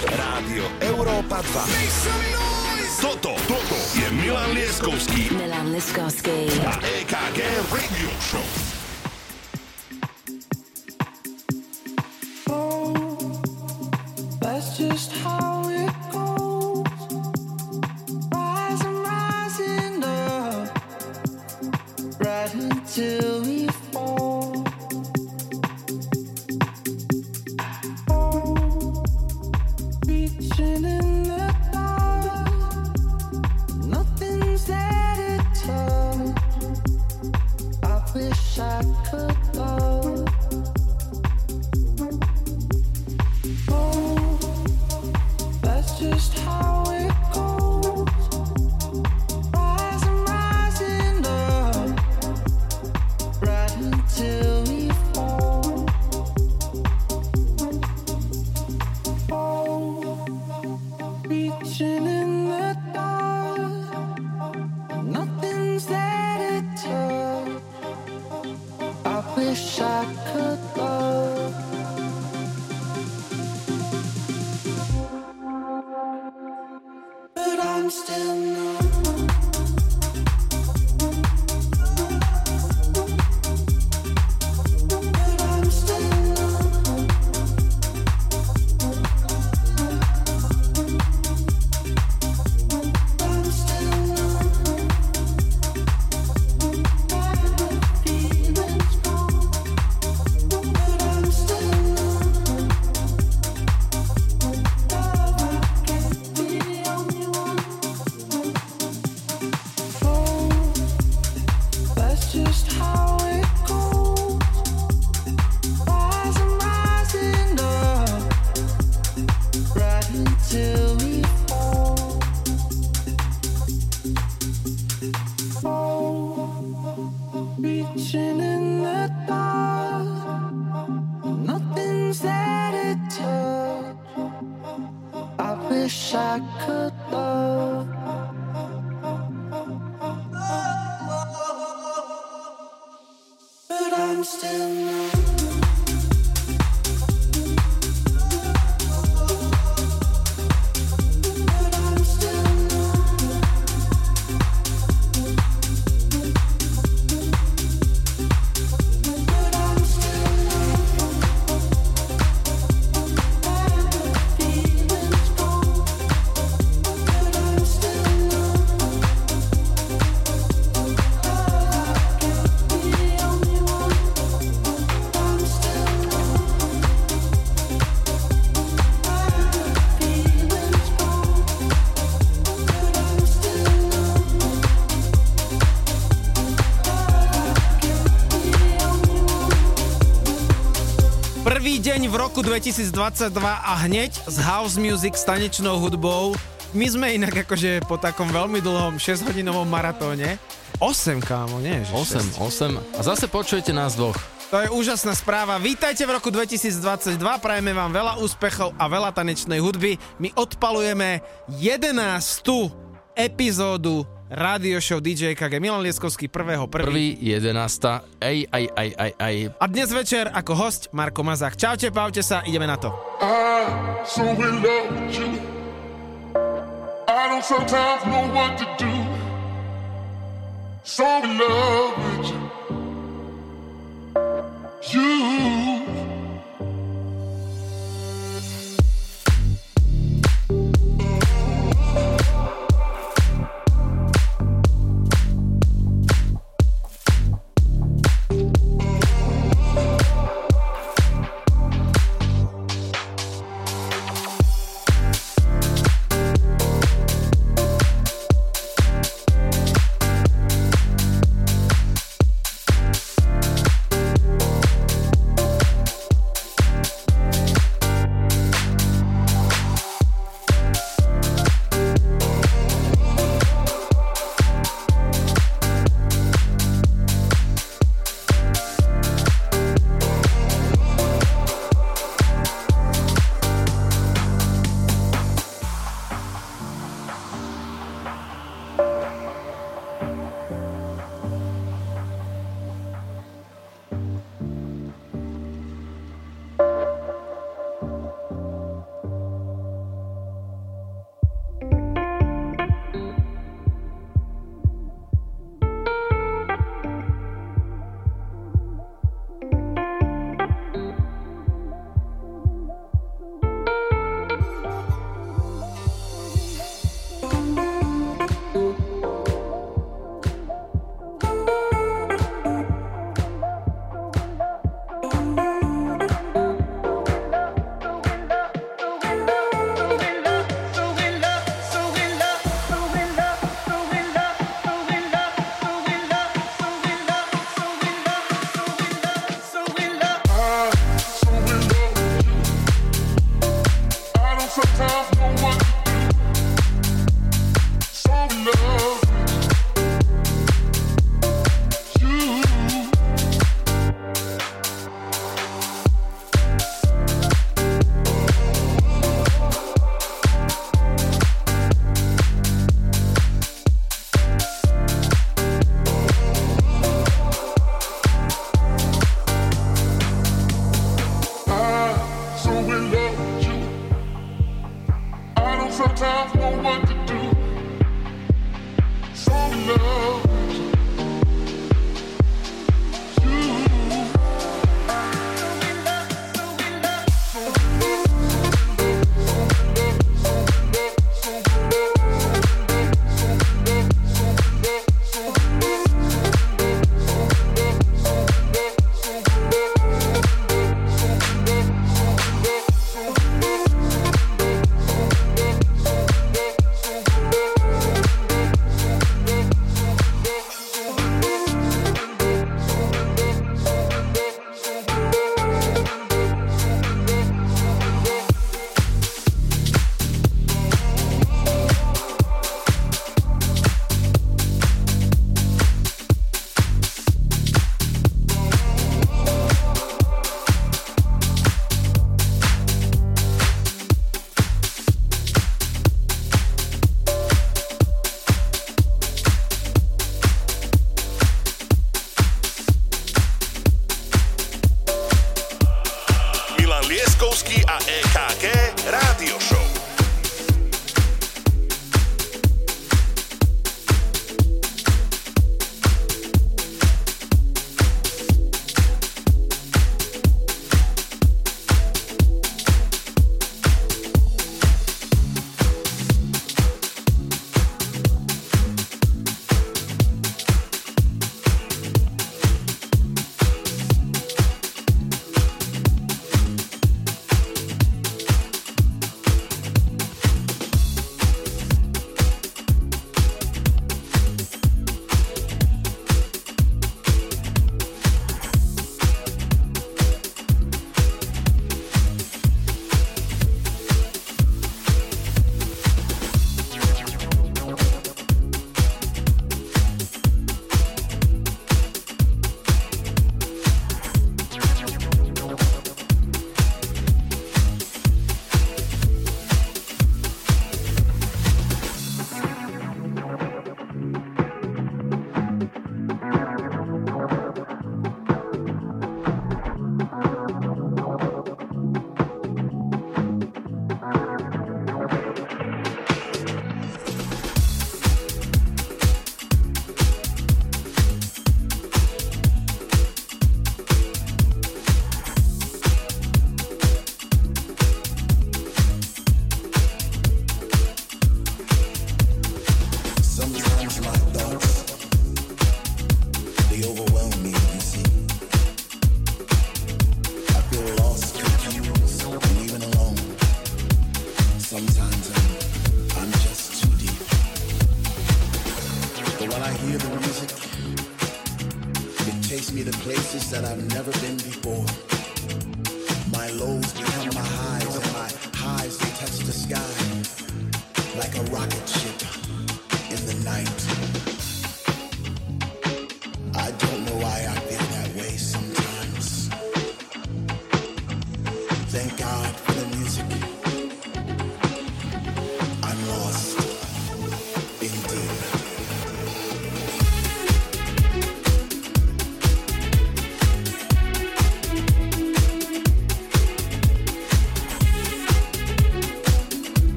Rádio Európa 2. Toto, toto je Milan Lieskovský Milan Liskovský. a EKG Radio Show. That's just how it goes. Rising, rising up, right until v roku 2022 a hneď s house music s tanečnou hudbou. My sme inak akože po takom veľmi dlhom 6-hodinovom maratóne. 8, kámo, nie? Že 8, 8. A zase počujete nás dvoch. To je úžasná správa. Vítajte v roku 2022, prajeme vám veľa úspechov a veľa tanečnej hudby. My odpalujeme 11. epizódu Radio Show DJ KG Milan Lieskovský 1.1. Prvý, jedenasta, aj, aj, aj, aj, aj. A dnes večer ako host Marko Mazák. Čaute, paute sa, ideme na to. I so in love with you. I don't sometimes know what to do. So in love with you. You.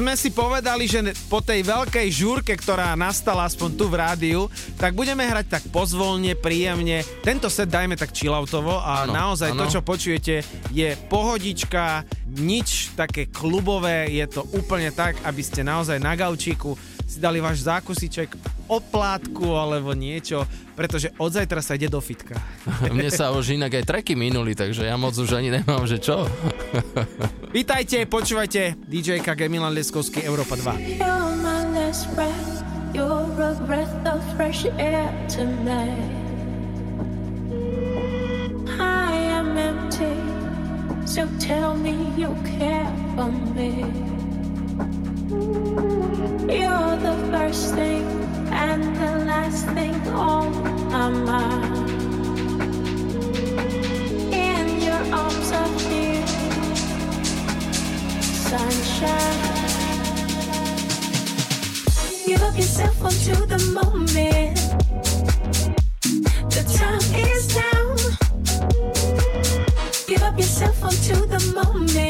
Sme si povedali, že po tej veľkej žúrke, ktorá nastala aspoň tu v rádiu, tak budeme hrať tak pozvolne, príjemne. Tento set dajme tak chilloutovo a Áno, naozaj to, áno. čo počujete, je pohodička, nič také klubové, je to úplne tak, aby ste naozaj na gaučíku si dali váš zákusiček, oplátku alebo niečo, pretože od zajtra sa ide do fitka. Mne sa už inak aj treky minuli, takže ja moc už ani nemám, že čo. Vítajte, počúvajte DJ KG Milan Lieskovský, Európa 2. You're my last breath. You're a breath of fresh air tonight. I am empty, so tell me you care for me. You're the first thing and the last thing on my mind. Yourself onto the moment.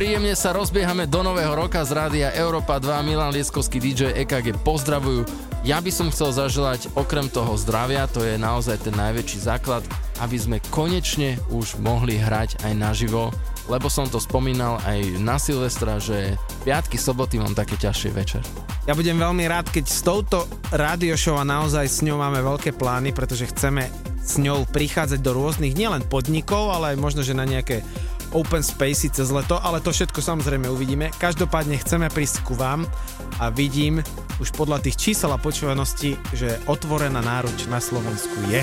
Príjemne sa rozbiehame do nového roka z rádia Európa 2. Milan Lieskovský DJ EKG pozdravujú. Ja by som chcel zaželať okrem toho zdravia, to je naozaj ten najväčší základ, aby sme konečne už mohli hrať aj naživo, lebo som to spomínal aj na Silvestra, že piatky, soboty mám také ťažšie večer. Ja budem veľmi rád, keď s touto radio show a naozaj s ňou máme veľké plány, pretože chceme s ňou prichádzať do rôznych nielen podnikov, ale aj možno, že na nejaké open spacey cez leto, ale to všetko samozrejme uvidíme. Každopádne chceme prísť ku vám a vidím už podľa tých čísel a počúvanosti, že otvorená náruč na Slovensku je.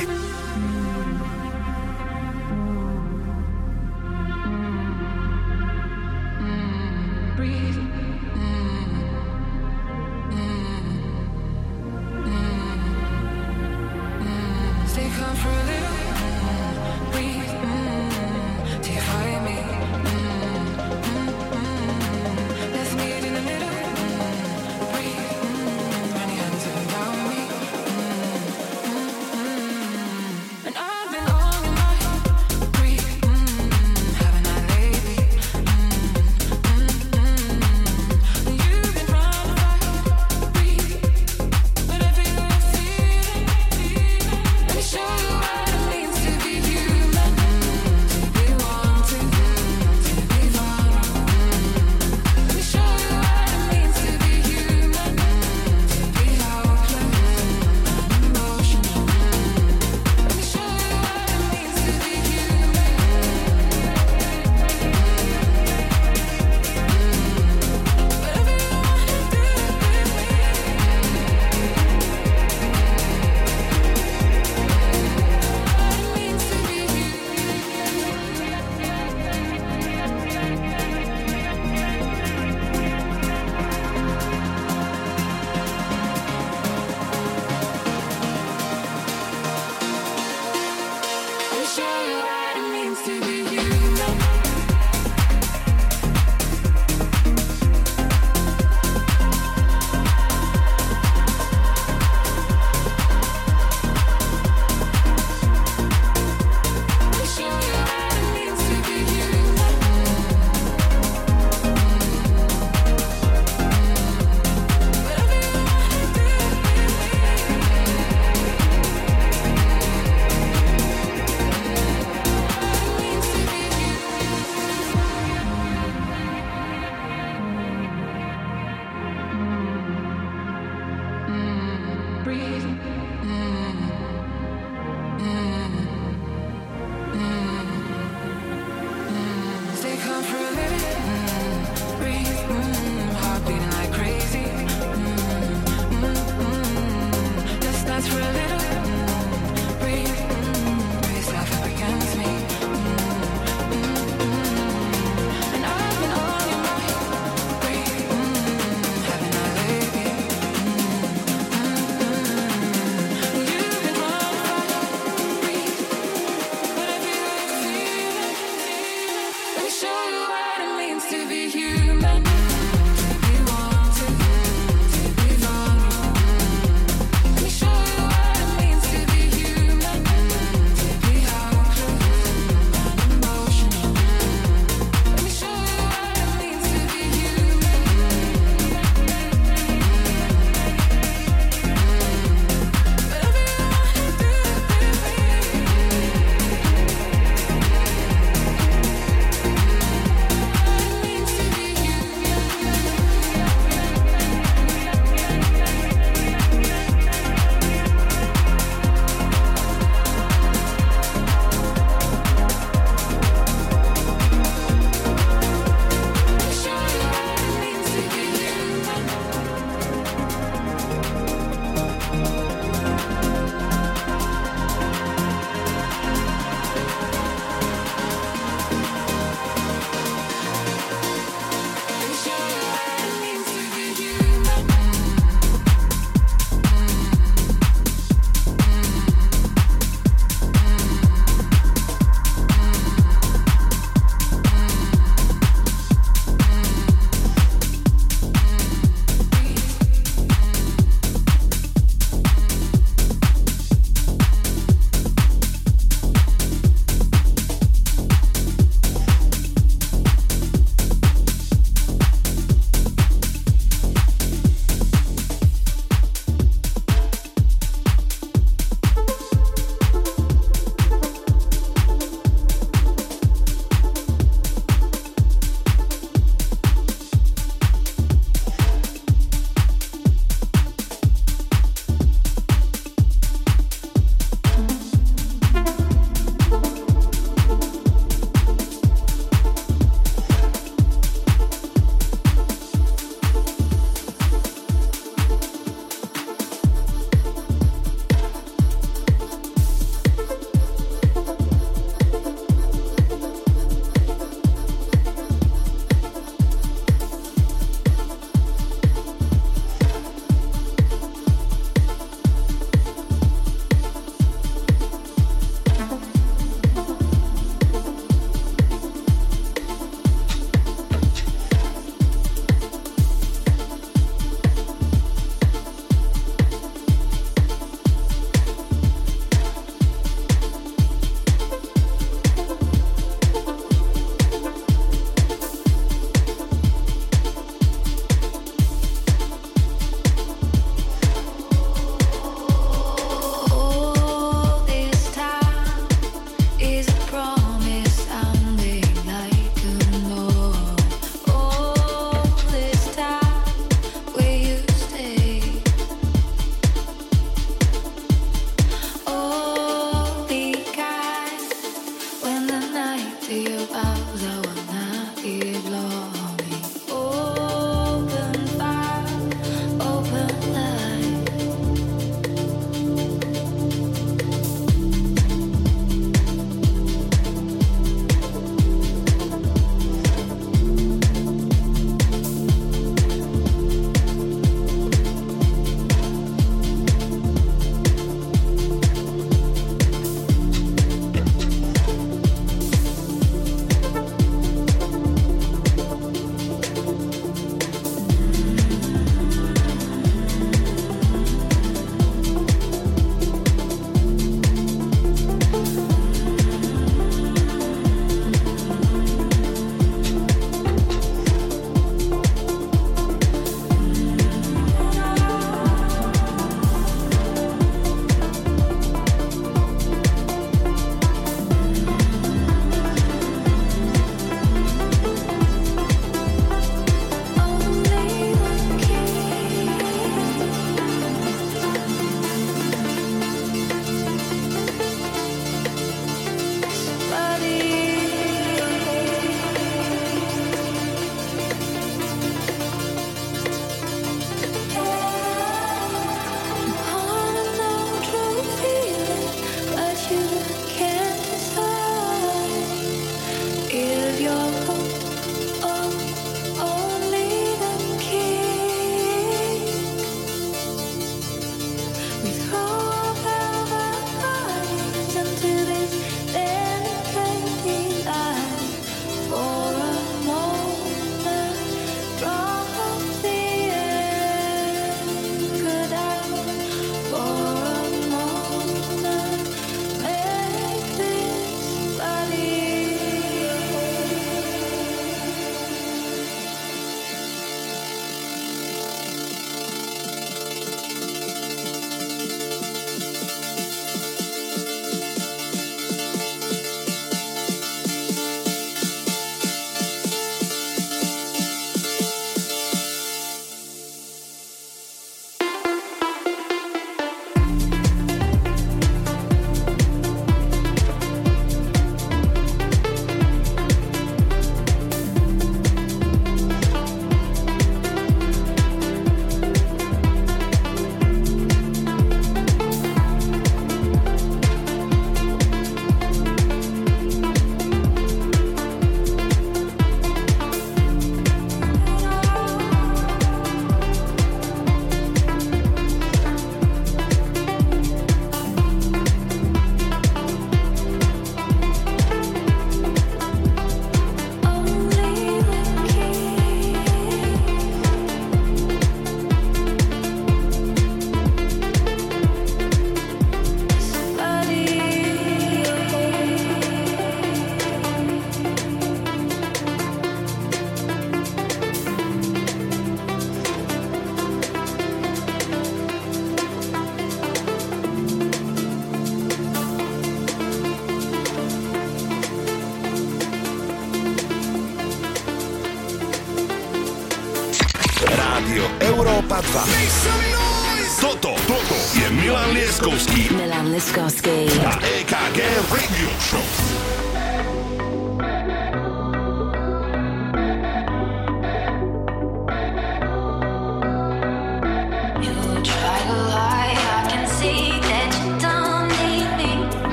Milan Liskorski.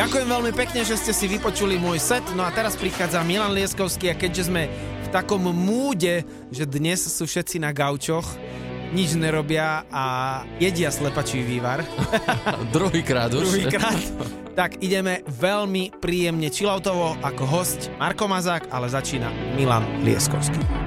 Ďakujem veľmi pekne, že ste si vypočuli môj set. No a teraz prichádza Milan Lieskovský a keďže sme v takom múde, že dnes sú všetci na gaučoch, nič nerobia a jedia slepačí vývar. Druhýkrát už. Druhýkrát. Tak ideme veľmi príjemne chilloutovo ako host Marko Mazák, ale začína Milan Lieskovský.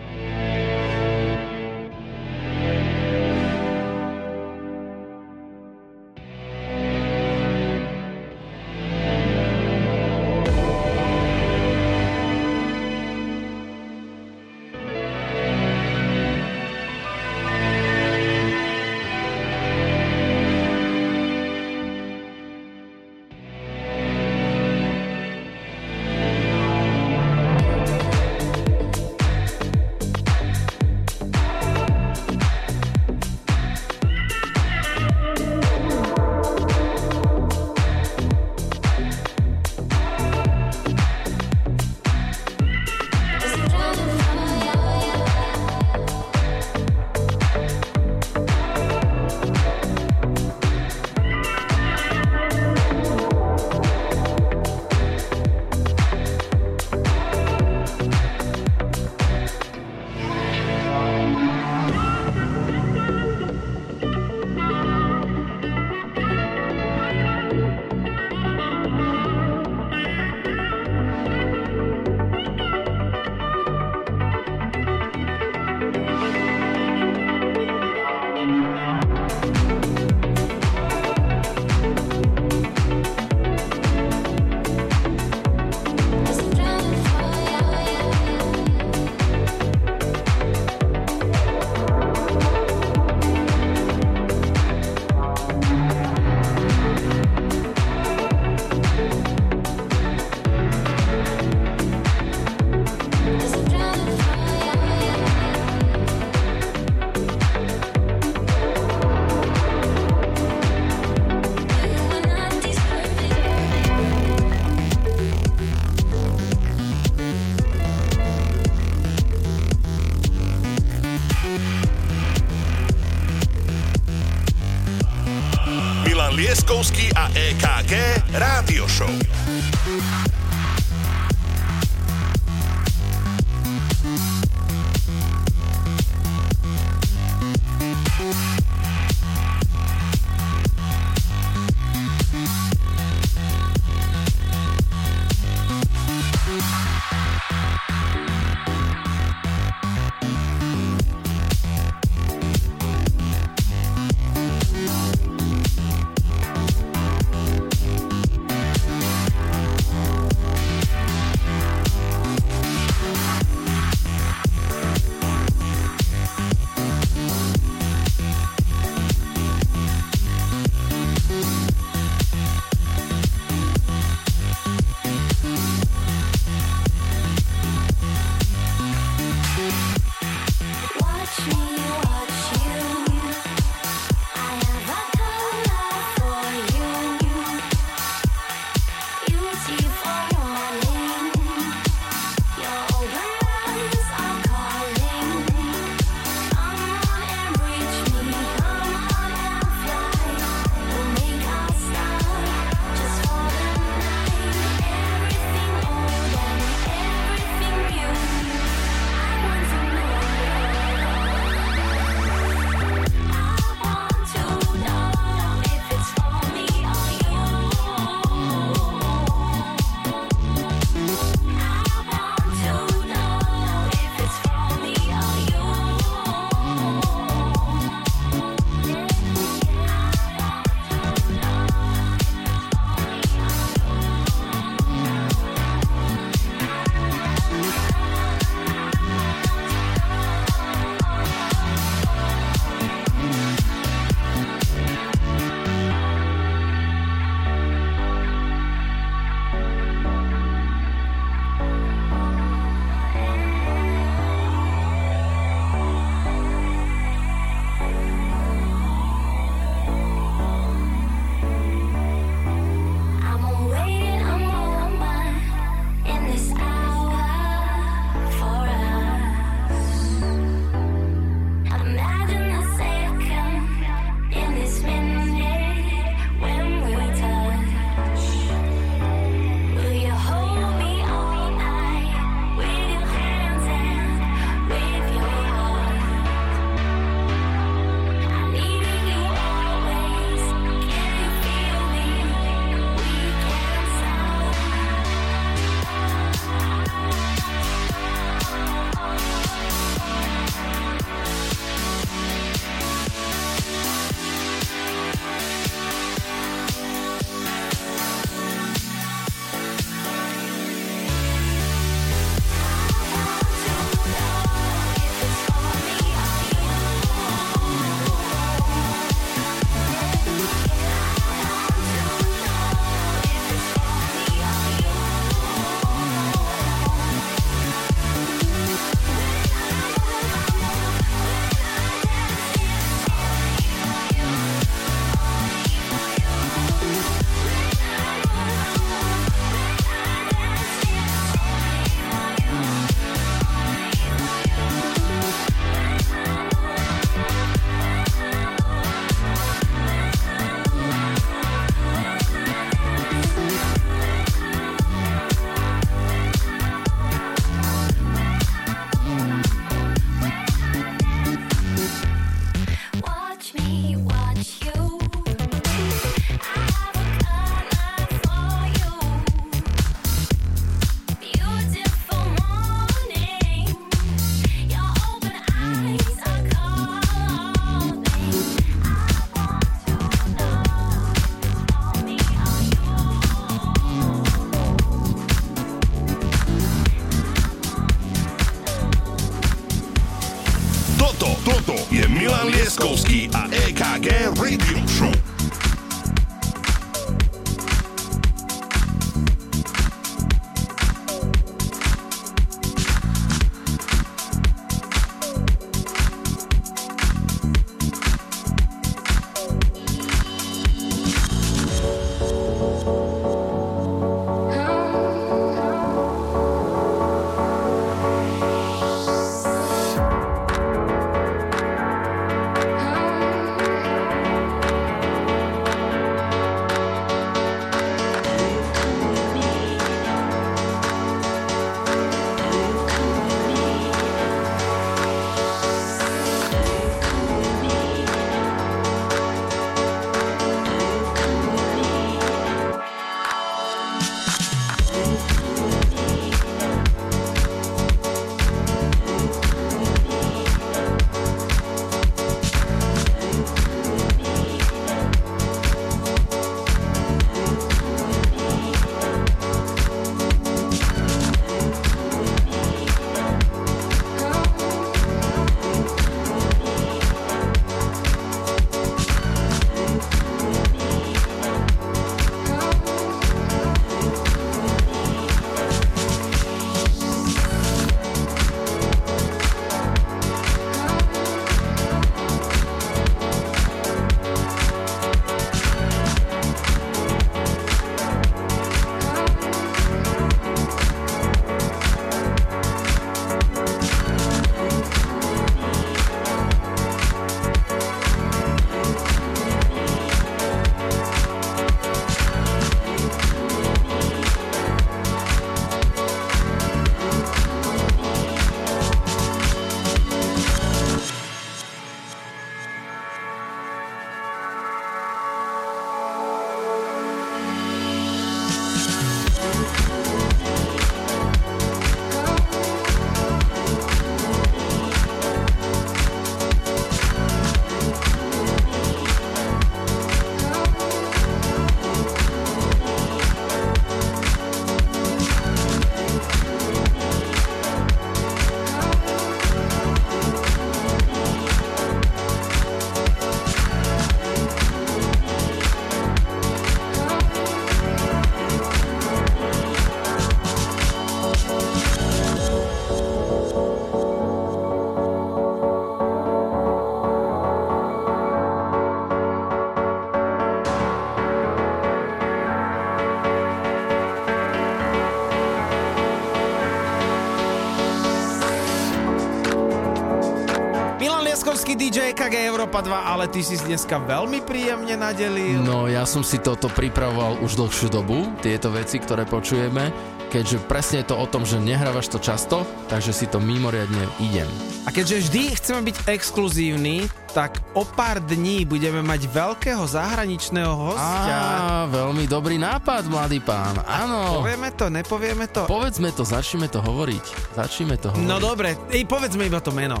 EKG Európa 2, ale ty si dneska veľmi príjemne nadelil. No, ja som si toto pripravoval už dlhšiu dobu, tieto veci, ktoré počujeme, keďže presne je to o tom, že nehrávaš to často, takže si to mimoriadne idem. A keďže vždy chceme byť exkluzívni, tak o pár dní budeme mať veľkého zahraničného hostia. Á, veľmi dobrý nápad, mladý pán. Áno. Povieme to, nepovieme to? Povedzme to, začneme to hovoriť. Začneme to hovoriť. No dobre, ej, povedzme iba to meno.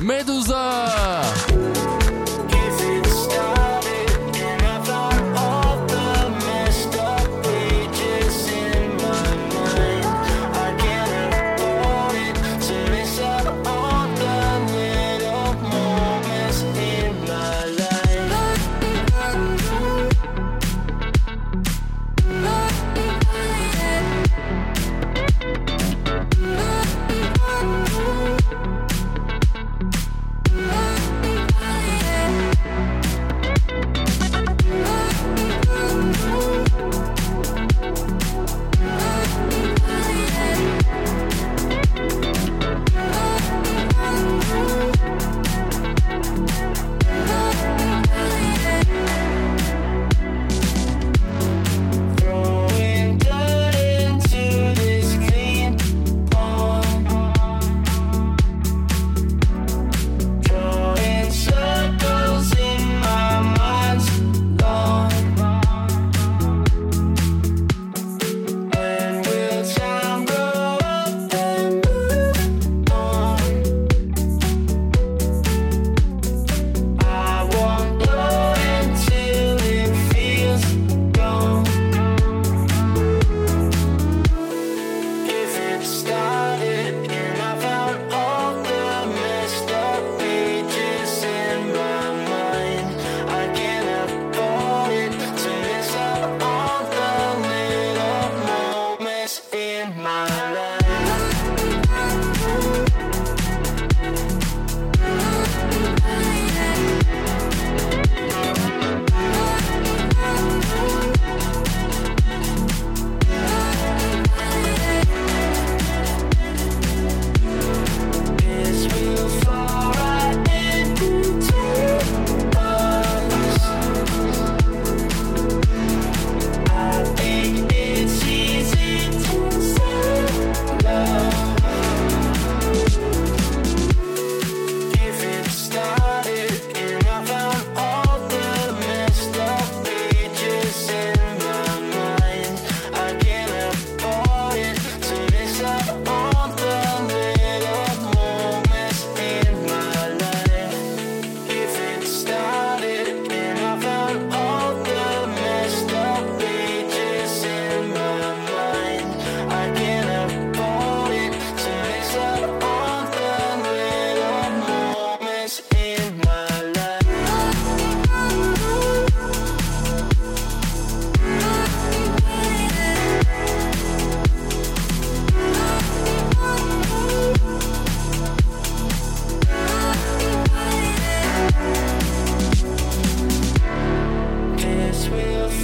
Medusa!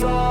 Milan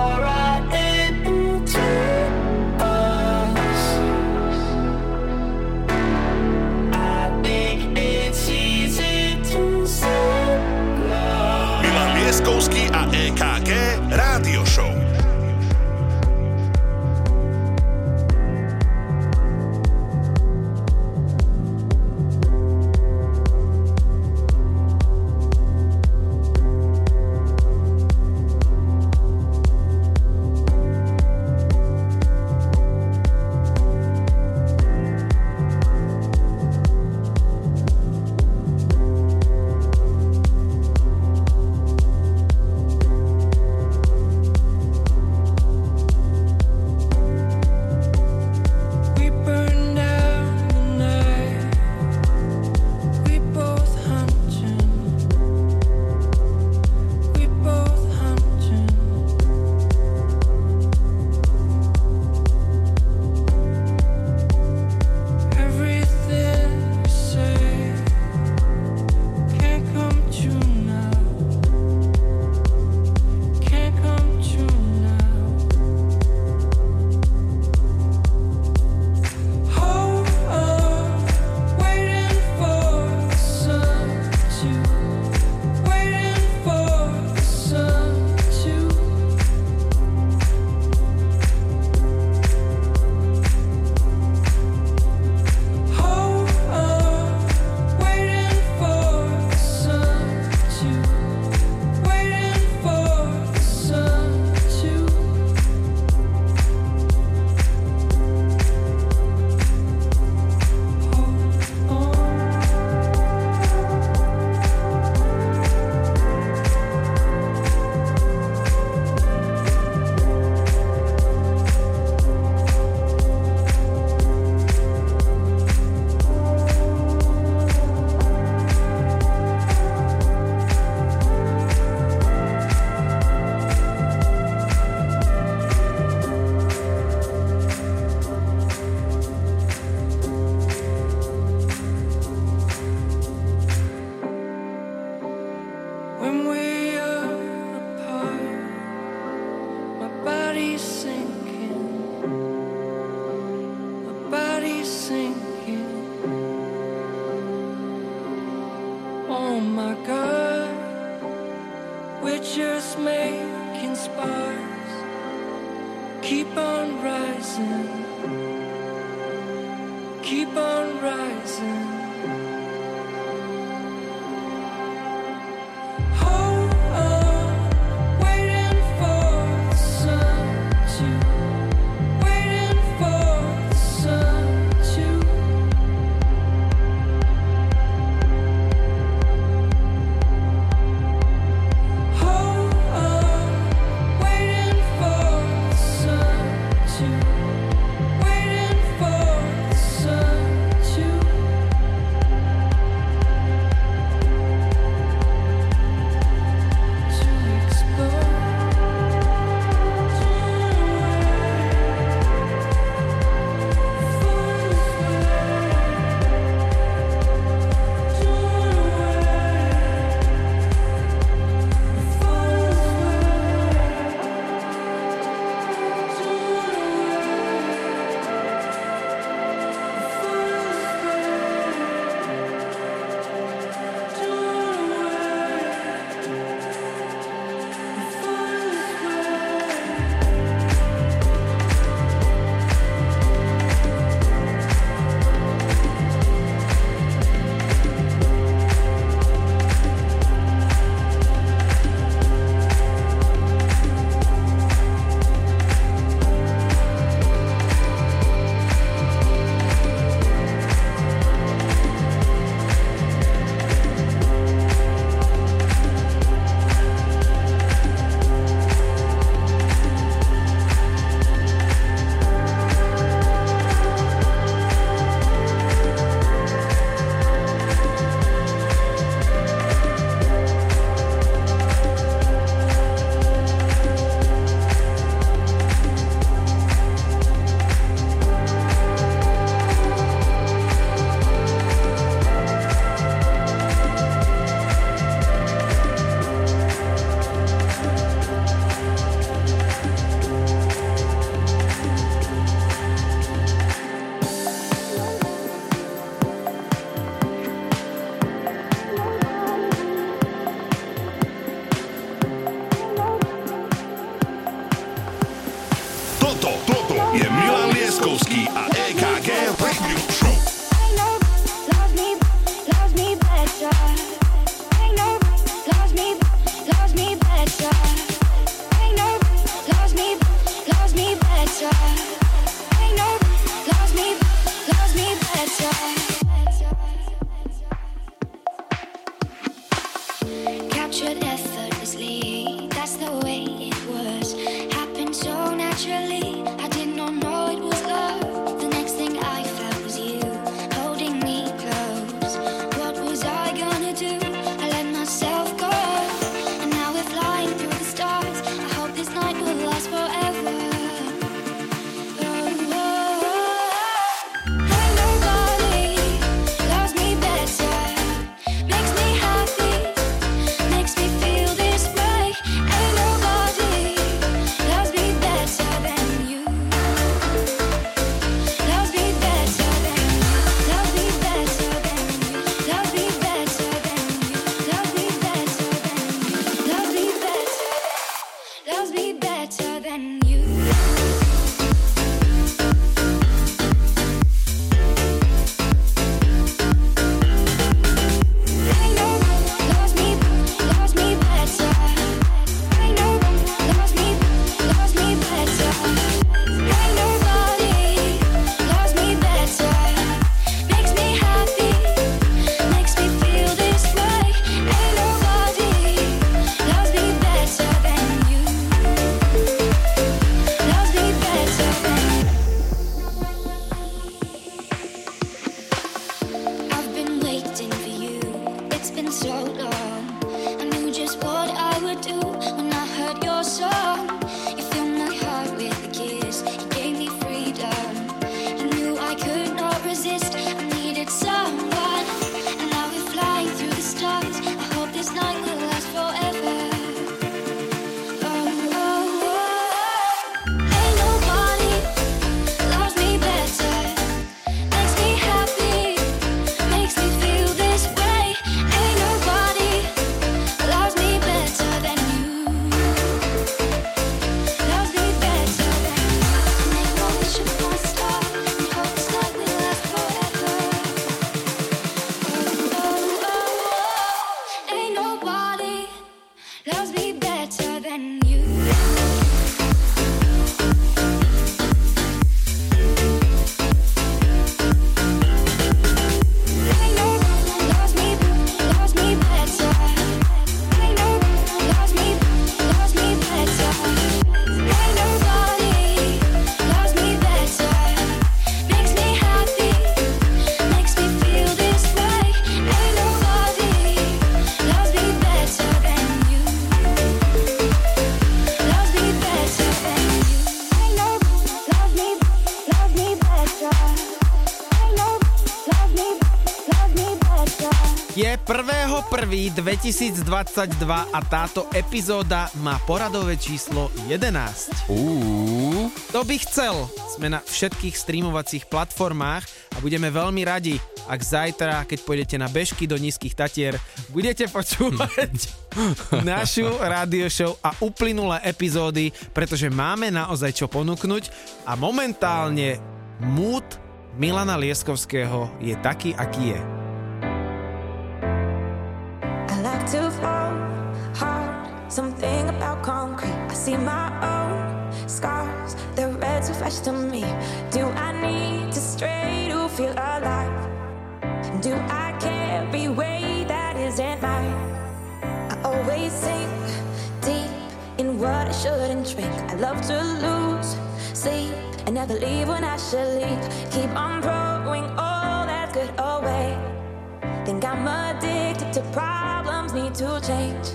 1.1.2022 a táto epizóda má poradové číslo 11. Uú, To by chcel. Sme na všetkých streamovacích platformách a budeme veľmi radi, ak zajtra, keď pôjdete na bežky do nízkych tatier, budete počúvať našu radio show a uplynulé epizódy, pretože máme naozaj čo ponúknuť a momentálne mood Milana Lieskovského je taký, aký je. Something about concrete. I see my own scars. They're red too fresh to me. Do I need to stray to feel alive? Do I carry weight that isn't mine? I always sink deep in what I shouldn't drink. I love to lose sleep and never leave when I should leave. Keep on throwing all that good away. Think I'm addicted to problems, need to change.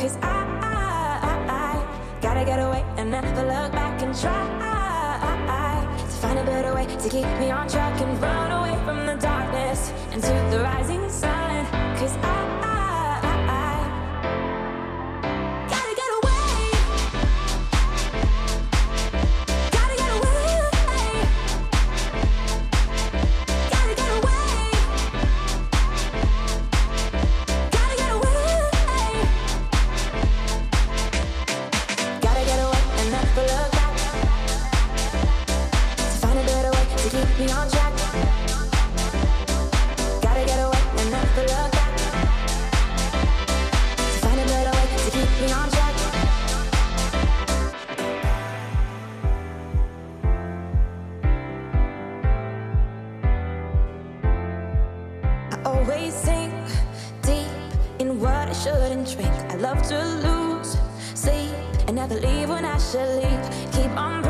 Cause I, I, I, gotta get away and never look back and try to find a better way to keep me on track and run away from the darkness into the rising sun. Cause I, Shouldn't drink. I love to lose sleep and never leave when I should leave. Keep on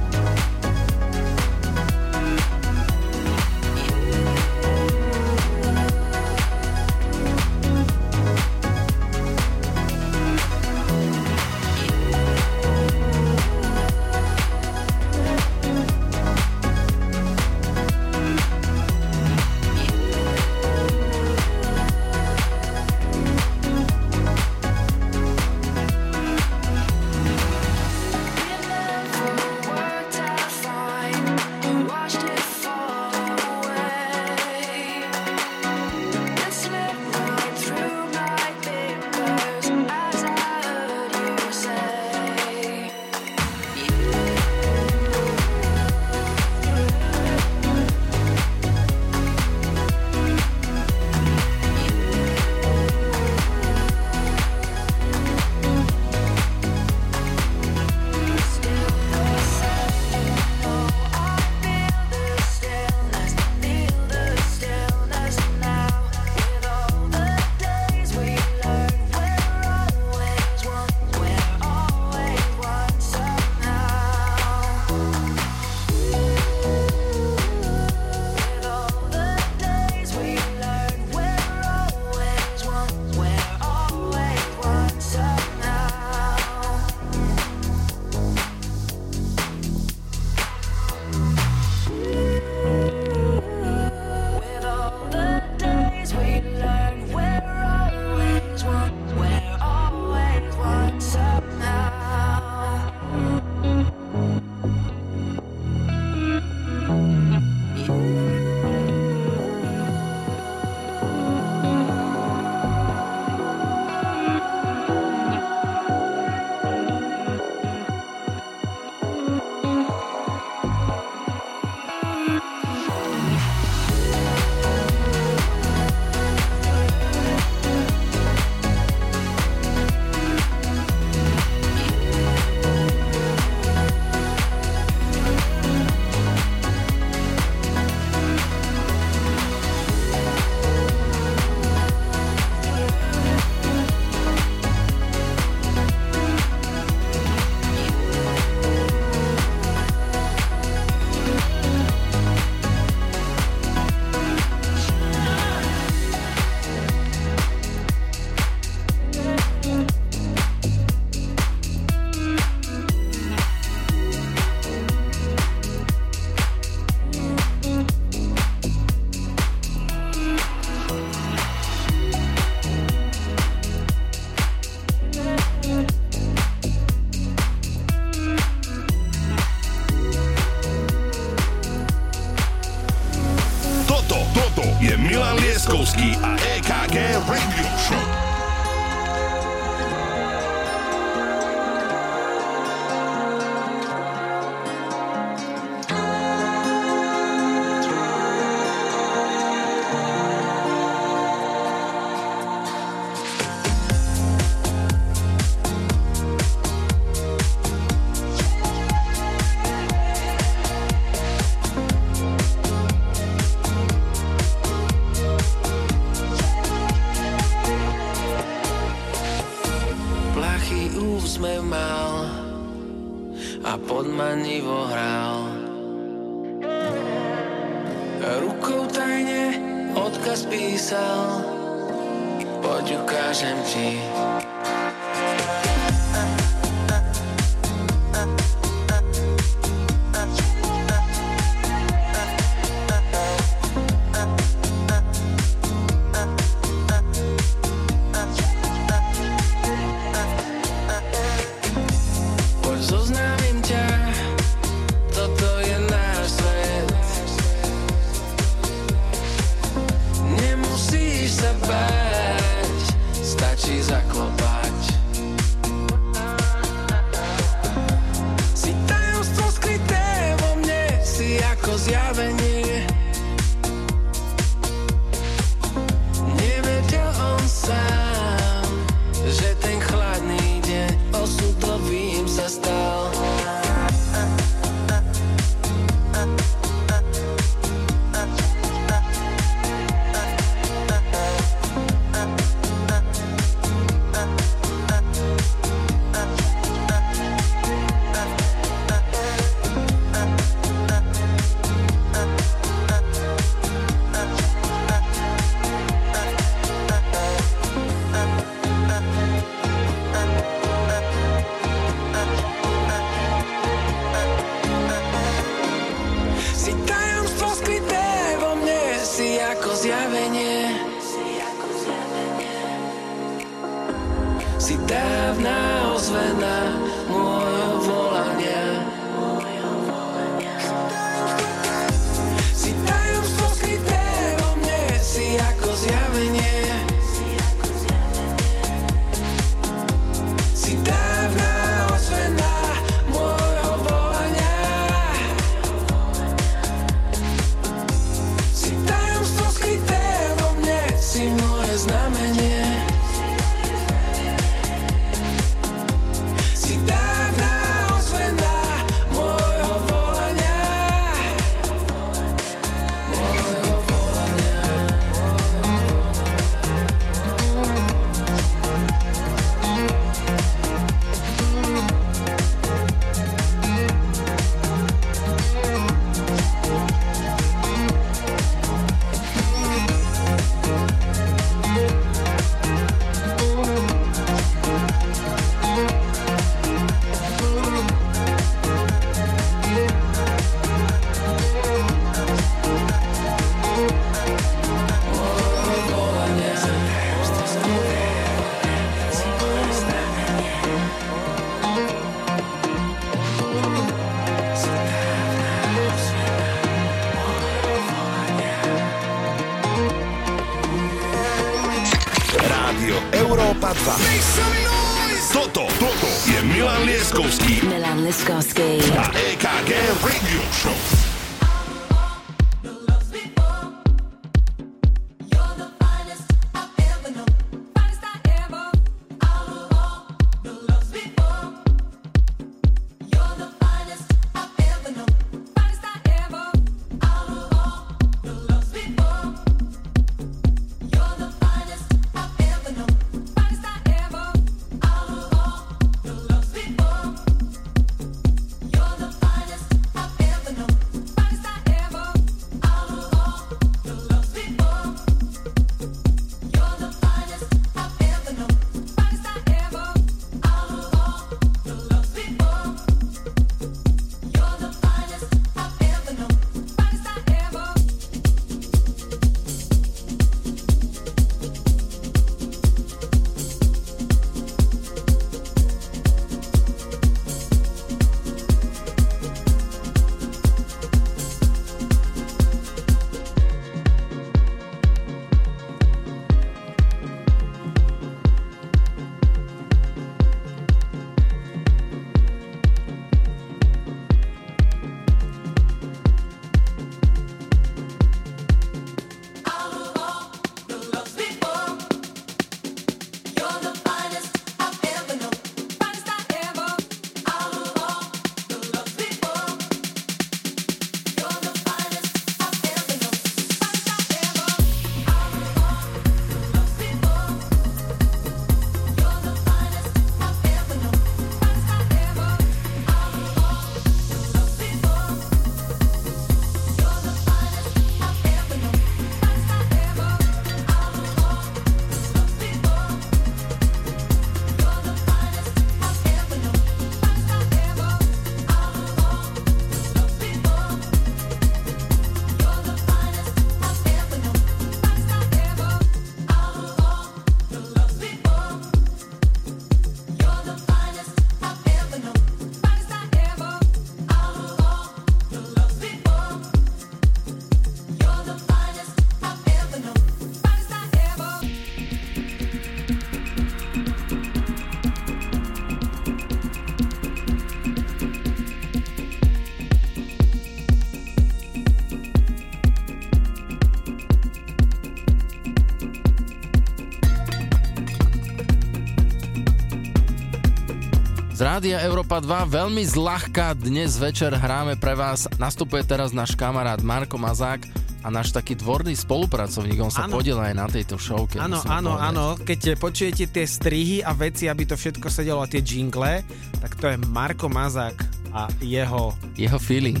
Z Rádia Európa 2 veľmi zľahka dnes večer hráme pre vás. Nastupuje teraz náš kamarát Marko Mazák a náš taký dvorný spolupracovník. On sa Áno. podiela aj na tejto showke. Áno, áno, áno. Keď počujete tie strihy a veci, aby to všetko sedelo a tie jingle, tak to je Marko Mazák a jeho... Jeho feeling.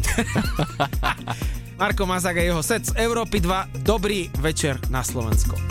Marko Mazák a jeho set z Európy 2. Dobrý večer na Slovensko.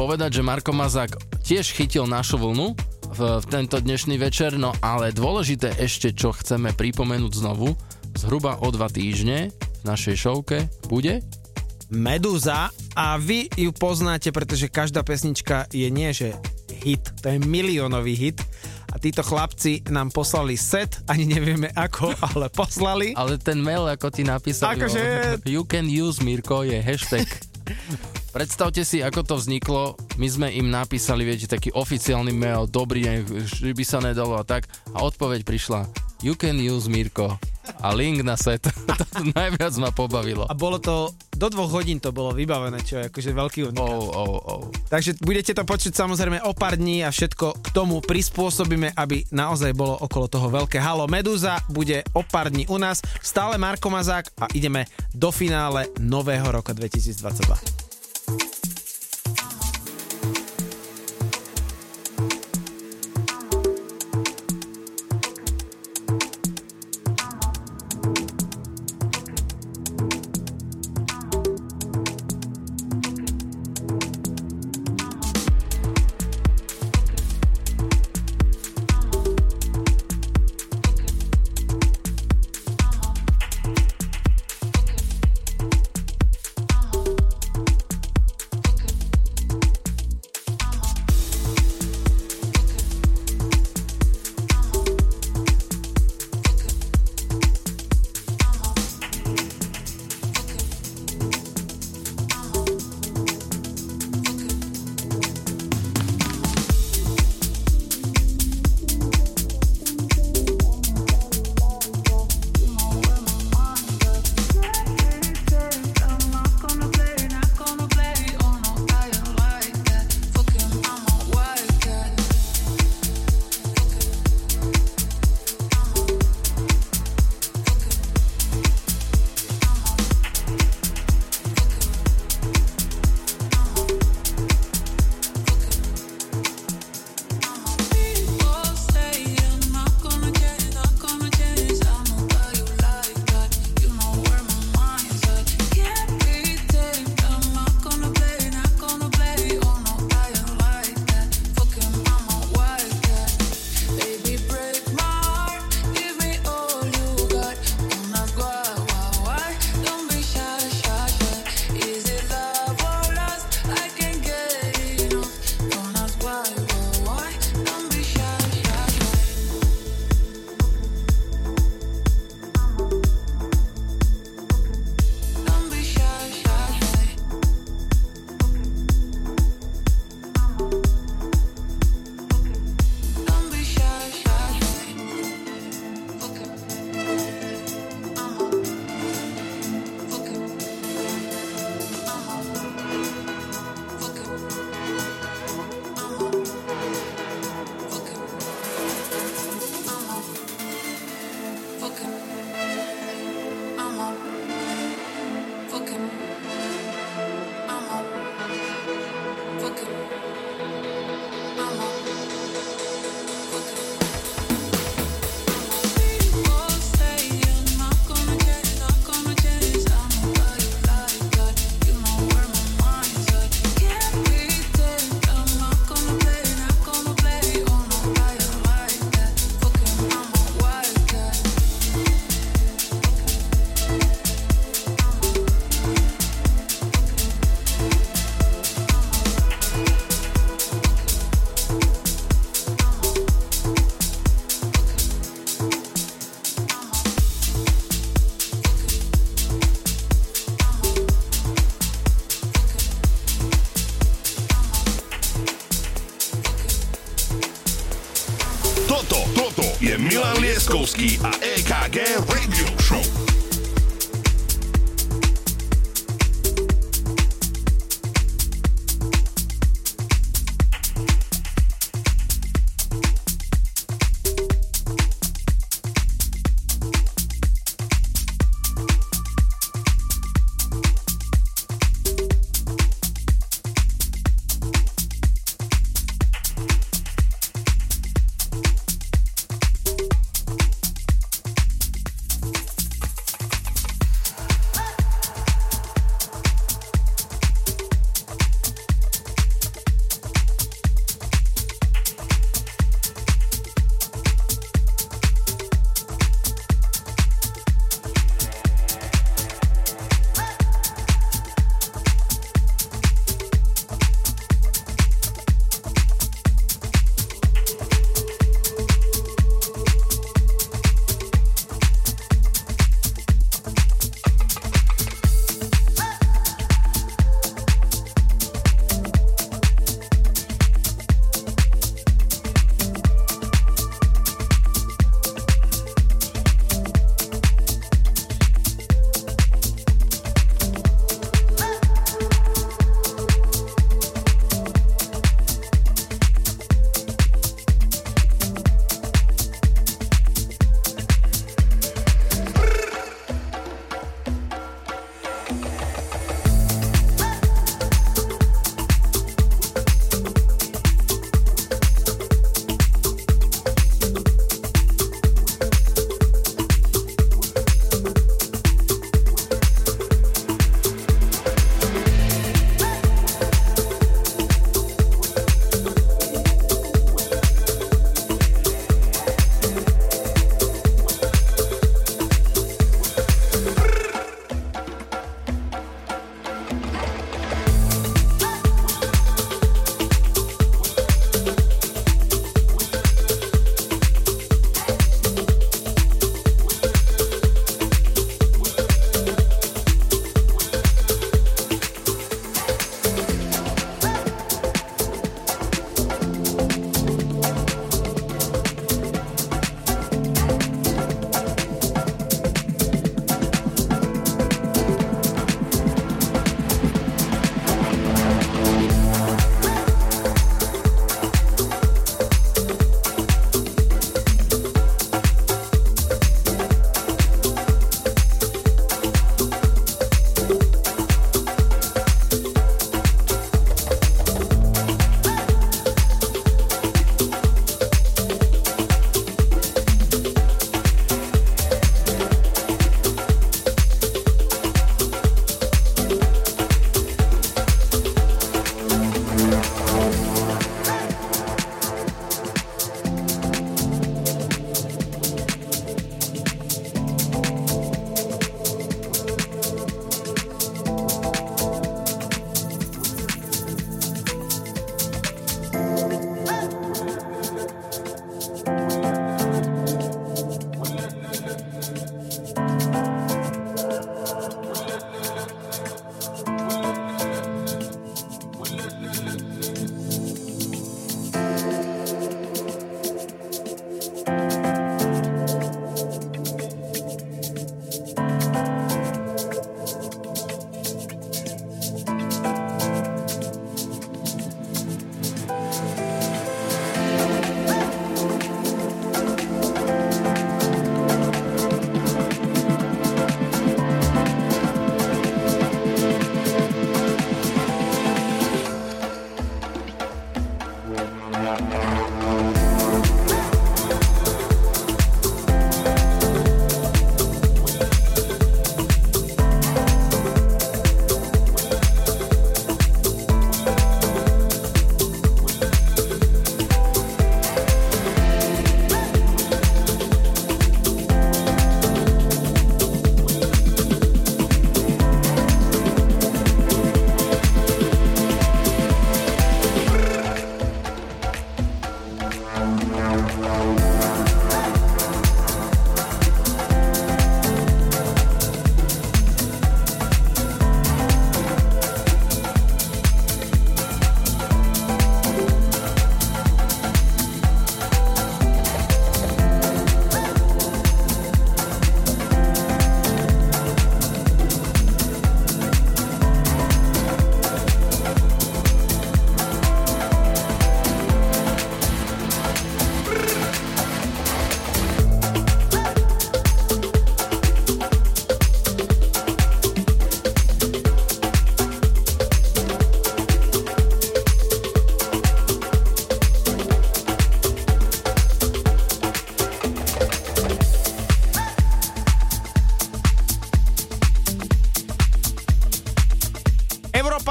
povedať, že Marko Mazák tiež chytil našu vlnu v, v tento dnešný večer, no ale dôležité ešte, čo chceme pripomenúť znovu, zhruba o dva týždne v našej šovke bude Medúza a vy ju poznáte, pretože každá pesnička je nie, že hit, to je miliónový hit a títo chlapci nám poslali set, ani nevieme ako, ale poslali. Ale ten mail, ako ti napísali, Akože- you can use Mirko, je hashtag. Predstavte si, ako to vzniklo. My sme im napísali, viete, taký oficiálny mail, dobrý deň, by sa nedalo a tak. A odpoveď prišla, you can use Mirko. A link na set. to najviac ma pobavilo. A bolo to, do dvoch hodín to bolo vybavené, čo je akože veľký unikát. Oh, oh, oh. Takže budete to počuť samozrejme o pár dní a všetko k tomu prispôsobíme, aby naozaj bolo okolo toho veľké halo. Medúza bude o pár dní u nás, stále Marko Mazák a ideme do finále nového roka 2022.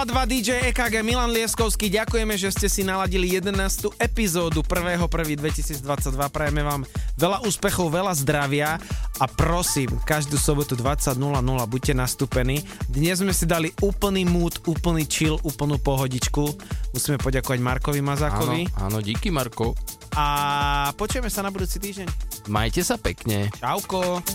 2 DJ EKG Milan Lieskovský. Ďakujeme, že ste si naladili 11. epizódu 1.1.2022. Prajeme vám veľa úspechov, veľa zdravia a prosím, každú sobotu 20.00 buďte nastúpení. Dnes sme si dali úplný mood, úplný chill, úplnú pohodičku. Musíme poďakovať Markovi Mazákovi. Áno, áno díky Marko. A počujeme sa na budúci týždeň. Majte sa pekne. Čauko.